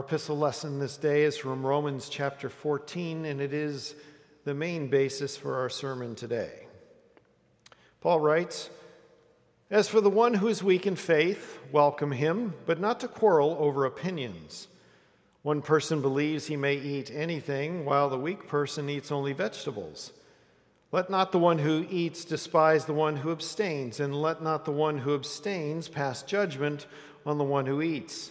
Our epistle lesson this day is from Romans chapter 14, and it is the main basis for our sermon today. Paul writes, As for the one who is weak in faith, welcome him, but not to quarrel over opinions. One person believes he may eat anything, while the weak person eats only vegetables. Let not the one who eats despise the one who abstains, and let not the one who abstains pass judgment on the one who eats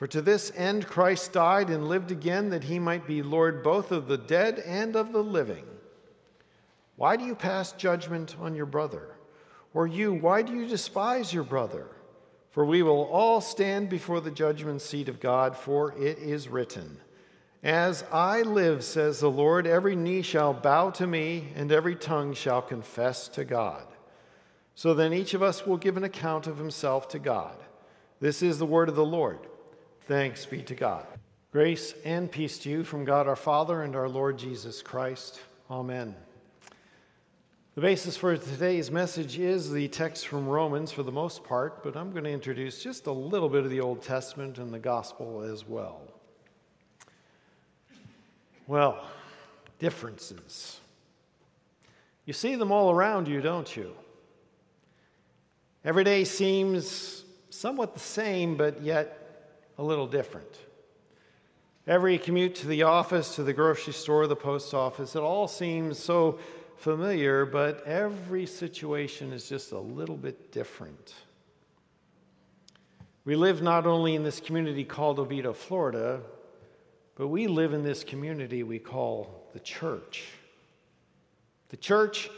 For to this end Christ died and lived again, that he might be Lord both of the dead and of the living. Why do you pass judgment on your brother? Or you, why do you despise your brother? For we will all stand before the judgment seat of God, for it is written, As I live, says the Lord, every knee shall bow to me, and every tongue shall confess to God. So then each of us will give an account of himself to God. This is the word of the Lord. Thanks be to God. Grace and peace to you from God our Father and our Lord Jesus Christ. Amen. The basis for today's message is the text from Romans for the most part, but I'm going to introduce just a little bit of the Old Testament and the gospel as well. Well, differences. You see them all around you, don't you? Every day seems somewhat the same, but yet a little different. Every commute to the office, to the grocery store, the post office, it all seems so familiar, but every situation is just a little bit different. We live not only in this community called Oviedo, Florida, but we live in this community we call the church. The church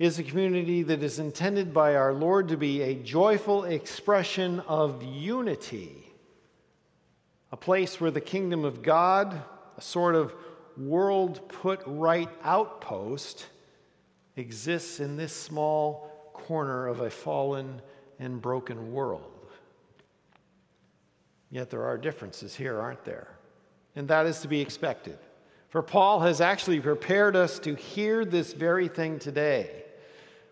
is a community that is intended by our Lord to be a joyful expression of unity a place where the kingdom of God, a sort of world put right outpost, exists in this small corner of a fallen and broken world. Yet there are differences here, aren't there? And that is to be expected. For Paul has actually prepared us to hear this very thing today.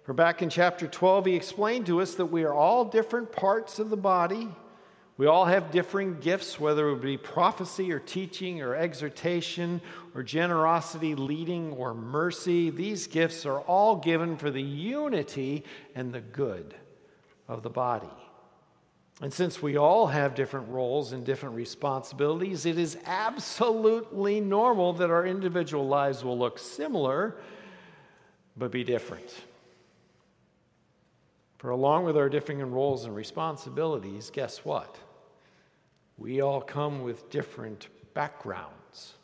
For back in chapter 12, he explained to us that we are all different parts of the body we all have differing gifts, whether it be prophecy or teaching or exhortation or generosity, leading or mercy. These gifts are all given for the unity and the good of the body. And since we all have different roles and different responsibilities, it is absolutely normal that our individual lives will look similar but be different. For along with our differing roles and responsibilities, guess what? We all come with different backgrounds.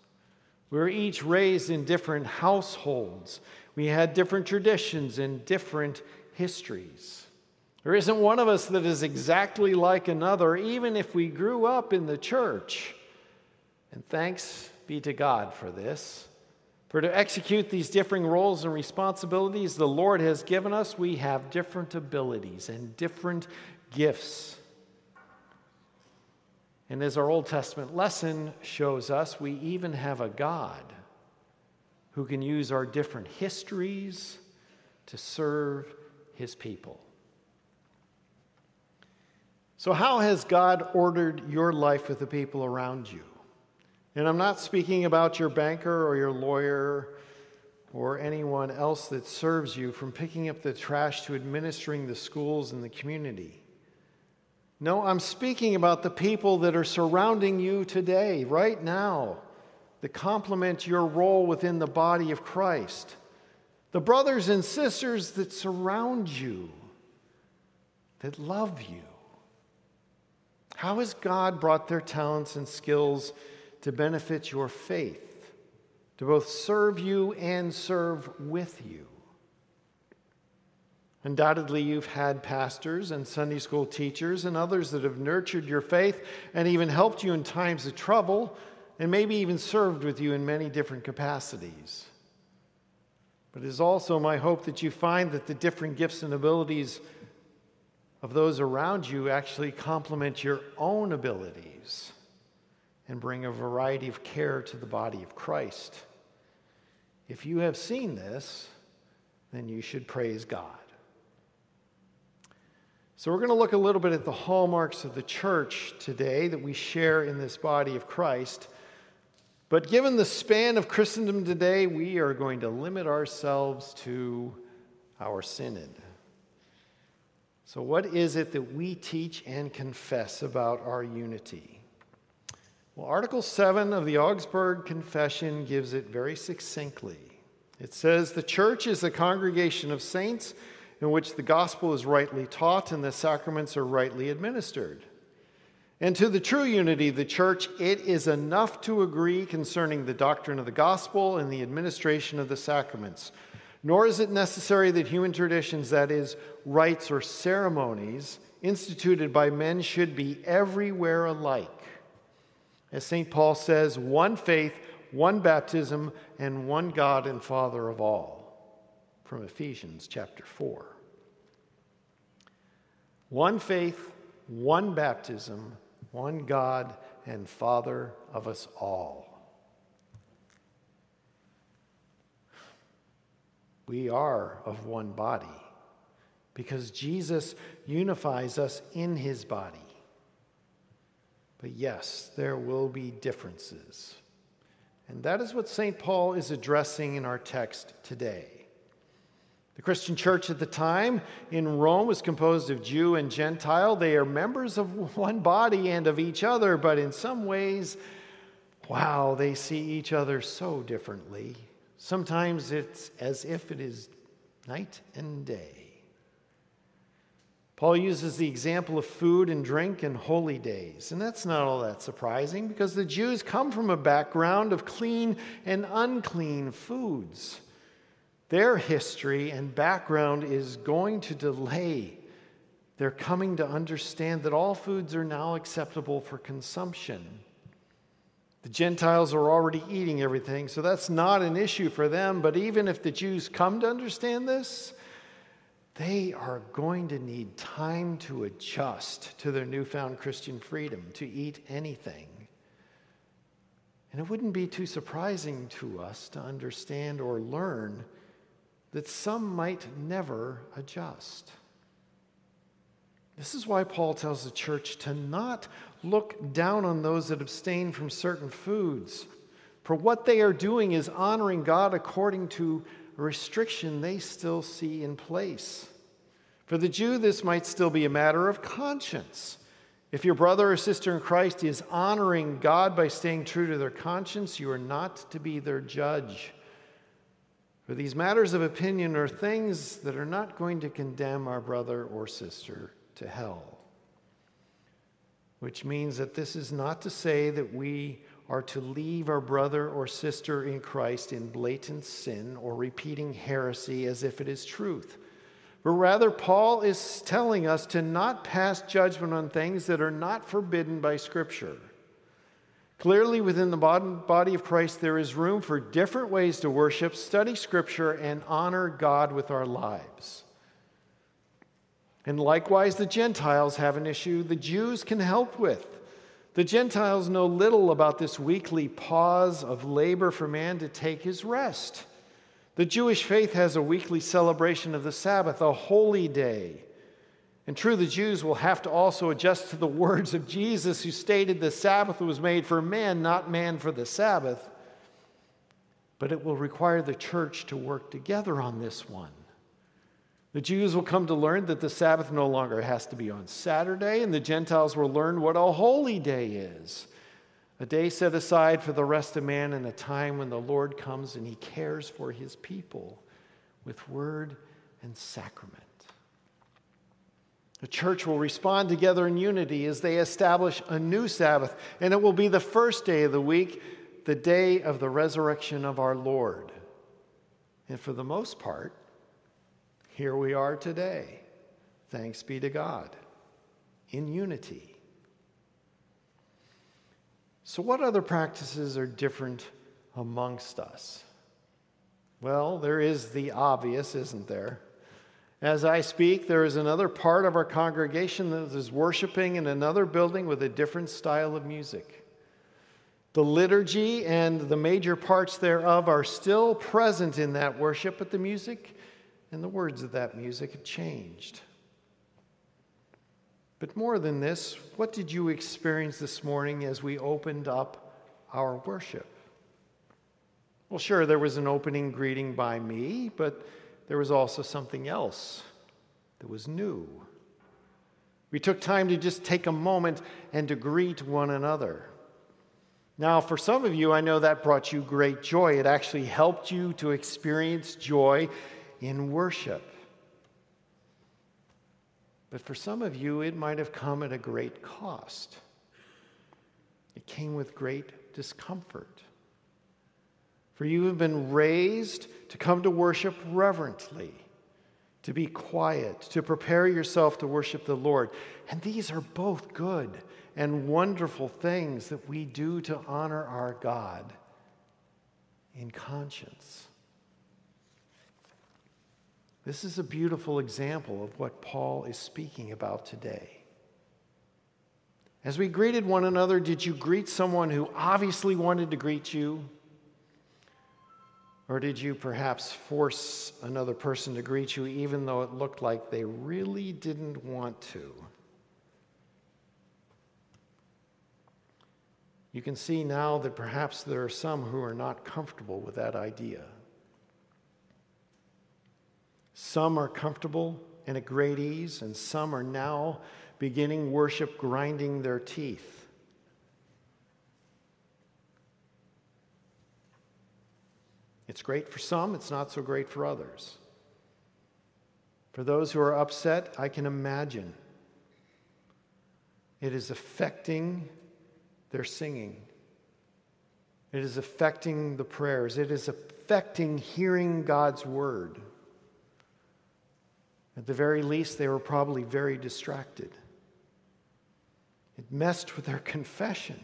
We were each raised in different households. We had different traditions and different histories. There isn't one of us that is exactly like another, even if we grew up in the church. And thanks be to God for this. For to execute these differing roles and responsibilities the Lord has given us, we have different abilities and different gifts. And as our Old Testament lesson shows us, we even have a God who can use our different histories to serve his people. So, how has God ordered your life with the people around you? And I'm not speaking about your banker or your lawyer or anyone else that serves you, from picking up the trash to administering the schools and the community. No, I'm speaking about the people that are surrounding you today, right now, that complement your role within the body of Christ. the brothers and sisters that surround you, that love you. How has God brought their talents and skills to benefit your faith, to both serve you and serve with you? Undoubtedly, you've had pastors and Sunday school teachers and others that have nurtured your faith and even helped you in times of trouble and maybe even served with you in many different capacities. But it is also my hope that you find that the different gifts and abilities of those around you actually complement your own abilities and bring a variety of care to the body of Christ. If you have seen this, then you should praise God. So, we're going to look a little bit at the hallmarks of the church today that we share in this body of Christ. But given the span of Christendom today, we are going to limit ourselves to our synod. So, what is it that we teach and confess about our unity? Well, Article 7 of the Augsburg Confession gives it very succinctly. It says, The church is a congregation of saints in which the gospel is rightly taught and the sacraments are rightly administered. And to the true unity of the church, it is enough to agree concerning the doctrine of the gospel and the administration of the sacraments. Nor is it necessary that human traditions, that is, rites or ceremonies, instituted by men should be everywhere alike. As St. Paul says, one faith, one baptism, and one God and Father of all from Ephesians chapter 4. One faith, one baptism, one God and Father of us all. We are of one body because Jesus unifies us in his body. But yes, there will be differences. And that is what St. Paul is addressing in our text today. The Christian church at the time in Rome was composed of Jew and Gentile. They are members of one body and of each other, but in some ways, wow, they see each other so differently. Sometimes it's as if it is night and day. Paul uses the example of food and drink and holy days, and that's not all that surprising because the Jews come from a background of clean and unclean foods. Their history and background is going to delay their coming to understand that all foods are now acceptable for consumption. The Gentiles are already eating everything, so that's not an issue for them. But even if the Jews come to understand this, they are going to need time to adjust to their newfound Christian freedom to eat anything. And it wouldn't be too surprising to us to understand or learn that some might never adjust. This is why Paul tells the church to not look down on those that abstain from certain foods, for what they are doing is honoring God according to a restriction they still see in place. For the Jew, this might still be a matter of conscience. If your brother or sister in Christ is honoring God by staying true to their conscience, you are not to be their judge. For these matters of opinion are things that are not going to condemn our brother or sister to hell. Which means that this is not to say that we are to leave our brother or sister in Christ in blatant sin or repeating heresy as if it is truth. But rather, Paul is telling us to not pass judgment on things that are not forbidden by Scripture. Clearly, within the body of Christ, there is room for different ways to worship, study Scripture, and honor God with our lives. And likewise, the Gentiles have an issue the Jews can help with. The Gentiles know little about this weekly pause of labor for man to take his rest. The Jewish faith has a weekly celebration of the Sabbath, a holy day. And true, the Jews will have to also adjust to the words of Jesus, who stated the Sabbath was made for man, not man for the Sabbath. But it will require the church to work together on this one. The Jews will come to learn that the Sabbath no longer has to be on Saturday, and the Gentiles will learn what a holy day is a day set aside for the rest of man and a time when the Lord comes and he cares for his people with word and sacrament. The church will respond together in unity as they establish a new Sabbath, and it will be the first day of the week, the day of the resurrection of our Lord. And for the most part, here we are today. Thanks be to God, in unity. So, what other practices are different amongst us? Well, there is the obvious, isn't there? As I speak, there is another part of our congregation that is worshiping in another building with a different style of music. The liturgy and the major parts thereof are still present in that worship, but the music and the words of that music have changed. But more than this, what did you experience this morning as we opened up our worship? Well, sure, there was an opening greeting by me, but there was also something else that was new. We took time to just take a moment and to greet one another. Now, for some of you, I know that brought you great joy. It actually helped you to experience joy in worship. But for some of you, it might have come at a great cost. It came with great discomfort. For you have been raised to come to worship reverently, to be quiet, to prepare yourself to worship the Lord. And these are both good and wonderful things that we do to honor our God in conscience. This is a beautiful example of what Paul is speaking about today. As we greeted one another, did you greet someone who obviously wanted to greet you? Or did you perhaps force another person to greet you even though it looked like they really didn't want to? You can see now that perhaps there are some who are not comfortable with that idea. Some are comfortable and at great ease, and some are now beginning worship grinding their teeth. It's great for some, it's not so great for others. For those who are upset, I can imagine it is affecting their singing. It is affecting the prayers. It is affecting hearing God's word. At the very least, they were probably very distracted. It messed with their confession.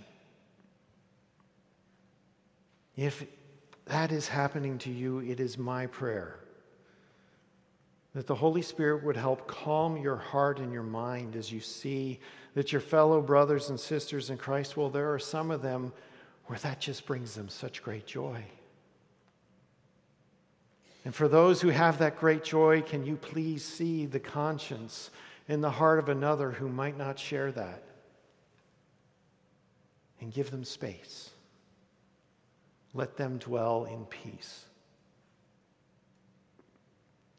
If that is happening to you, it is my prayer that the Holy Spirit would help calm your heart and your mind as you see that your fellow brothers and sisters in Christ, well, there are some of them where that just brings them such great joy. And for those who have that great joy, can you please see the conscience in the heart of another who might not share that? And give them space let them dwell in peace.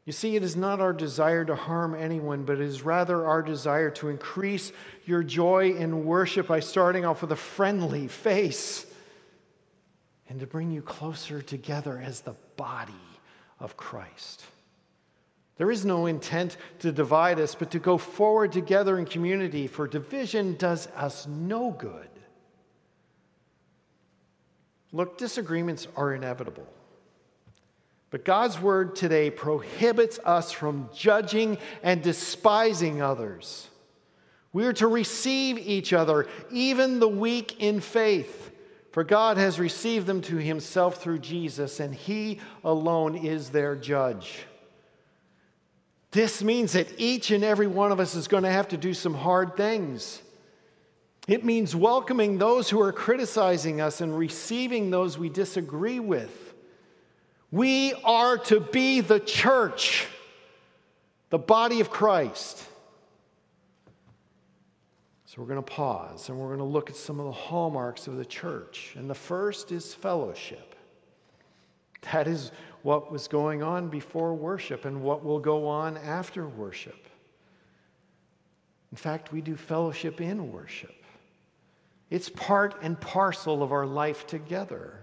You see, it is not our desire to harm anyone, but it is rather our desire to increase your joy in worship by starting off with a friendly face and to bring you closer together as the body of Christ. There is no intent to divide us, but to go forward together in community, for division does us no good. Look, disagreements are inevitable. But God's word today prohibits us from judging and despising others. We are to receive each other, even the weak in faith, for God has received them to himself through Jesus, and he alone is their judge. This means that each and every one of us is going to have to do some hard things. It means welcoming those who are criticizing us and receiving those we disagree with. We are to be the church, the body of Christ. So we're going to pause and we're going to look at some of the hallmarks of the church. And the first is fellowship. That is what was going on before worship and what will go on after worship. In fact, we do fellowship in worship. It's part and parcel of our life together.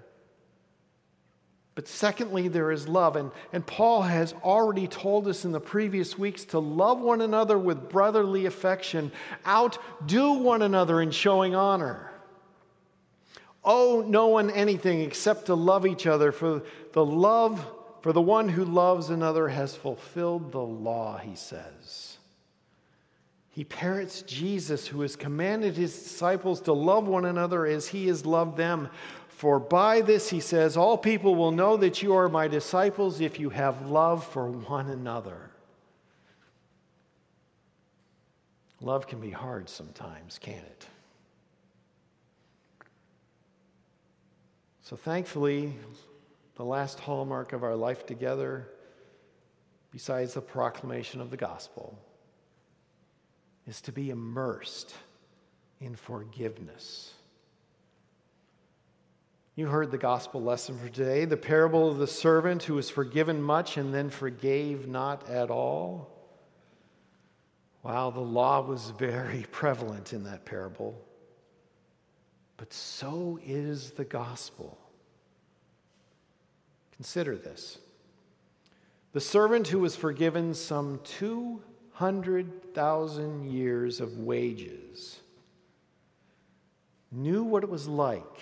But secondly, there is love. And, and Paul has already told us in the previous weeks to love one another with brotherly affection, outdo one another in showing honor. Owe no one anything except to love each other, for the love, for the one who loves another has fulfilled the law, he says. He parrots Jesus, who has commanded his disciples to love one another as he has loved them. For by this, he says, all people will know that you are my disciples if you have love for one another. Love can be hard sometimes, can't it? So, thankfully, the last hallmark of our life together, besides the proclamation of the gospel, is to be immersed in forgiveness. You heard the gospel lesson for today, the parable of the servant who was forgiven much and then forgave not at all. Wow, the law was very prevalent in that parable. But so is the gospel. Consider this. The servant who was forgiven some 200,000 years of wages knew what it was like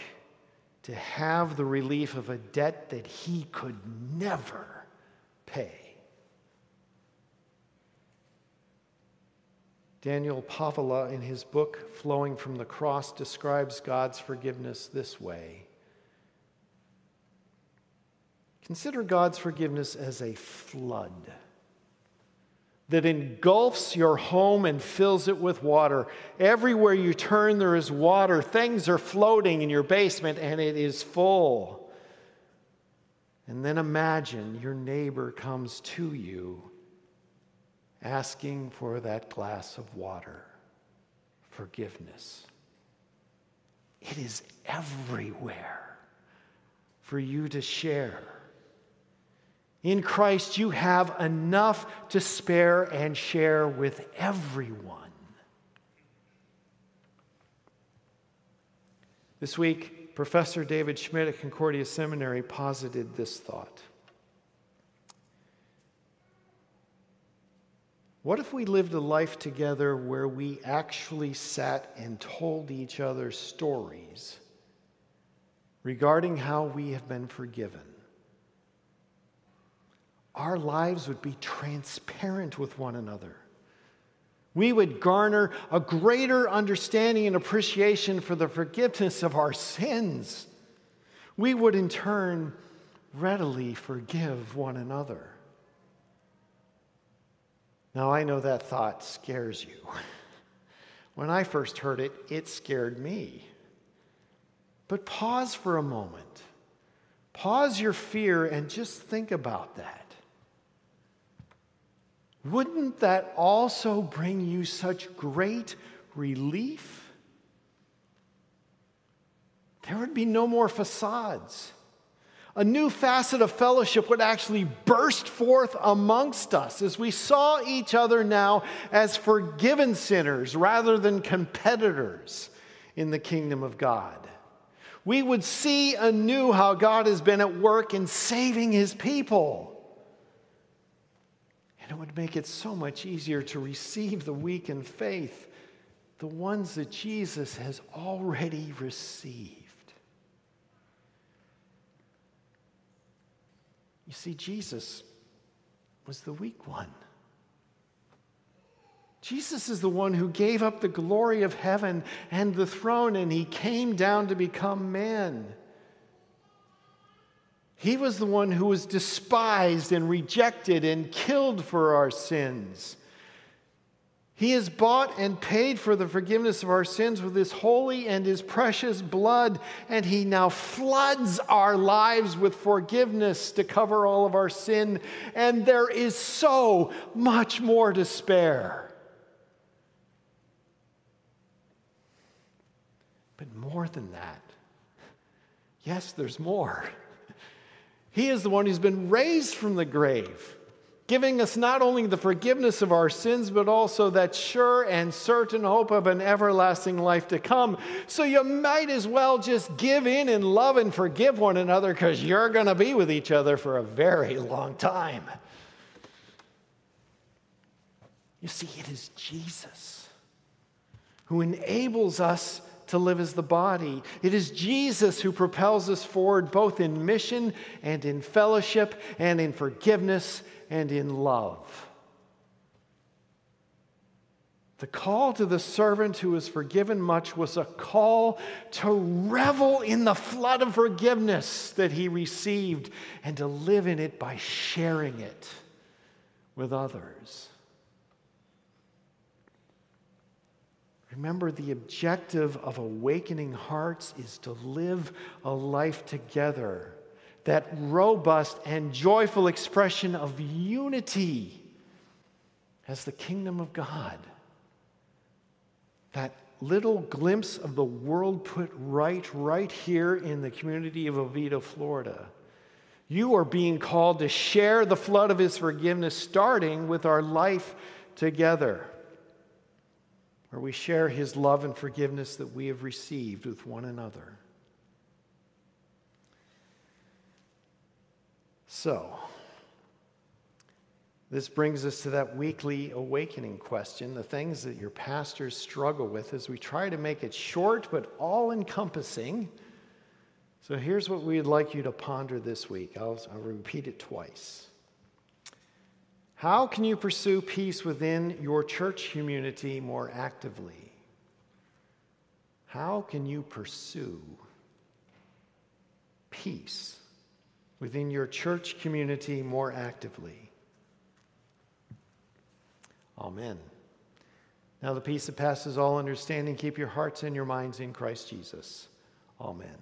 to have the relief of a debt that he could never pay. Daniel Paavola, in his book Flowing from the Cross, describes God's forgiveness this way Consider God's forgiveness as a flood that engulfs your home and fills it with water. Everywhere you turn, there is water. Things are floating in your basement and it is full. And then imagine your neighbor comes to you asking for that glass of water, forgiveness. It is everywhere for you to share. In Christ, you have enough to spare and share with everyone. This week, Professor David Schmitt at Concordia Seminary posited this thought What if we lived a life together where we actually sat and told each other stories regarding how we have been forgiven? Our lives would be transparent with one another. We would garner a greater understanding and appreciation for the forgiveness of our sins. We would, in turn, readily forgive one another. Now, I know that thought scares you. When I first heard it, it scared me. But pause for a moment. Pause your fear and just think about that. Wouldn't that also bring you such great relief? There would be no more facades. A new facet of fellowship would actually burst forth amongst us as we saw each other now as forgiven sinners rather than competitors in the kingdom of God. We would see anew how God has been at work in saving his people. And it would make it so much easier to receive the weak in faith, the ones that Jesus has already received. You see, Jesus was the weak one. Jesus is the one who gave up the glory of heaven and the throne, and he came down to become man. He was the one who was despised and rejected and killed for our sins. He has bought and paid for the forgiveness of our sins with his holy and his precious blood, and he now floods our lives with forgiveness to cover all of our sin. And there is so much more to spare. But more than that, yes, there's more. He is the one who's been raised from the grave. giving us not only the forgiveness of our sins, but also that sure and certain hope of an everlasting life to come. So you might as well just give in and love and forgive one another because you're going to be with each other for a very long time. You see, it is Jesus who enables us to live as the body. It is Jesus who propels us forward both in mission and in fellowship and in forgiveness and in love. The call to the servant who was forgiven much was a call to revel in the flood of forgiveness that he received and to live in it by sharing it with others. Remember, the objective of awakening hearts is to live a life together that robust and joyful expression of unity as the kingdom of God. That little glimpse of the world put right, right here in the community of Oviedo, Florida. You are being called to share the flood of His forgiveness, starting with our life together, where we share His love and forgiveness that we have received with one another. So, this brings us to that weekly awakening question the things that your pastors struggle with as we try to make it short but all encompassing. So, here's what we'd like you to ponder this week. I'll, I'll repeat it twice. How can you pursue peace within your church community more actively? How can you pursue peace within your church community more actively. Amen. Now, the peace that passes all understanding, keep your hearts and your minds in Christ Jesus. Amen.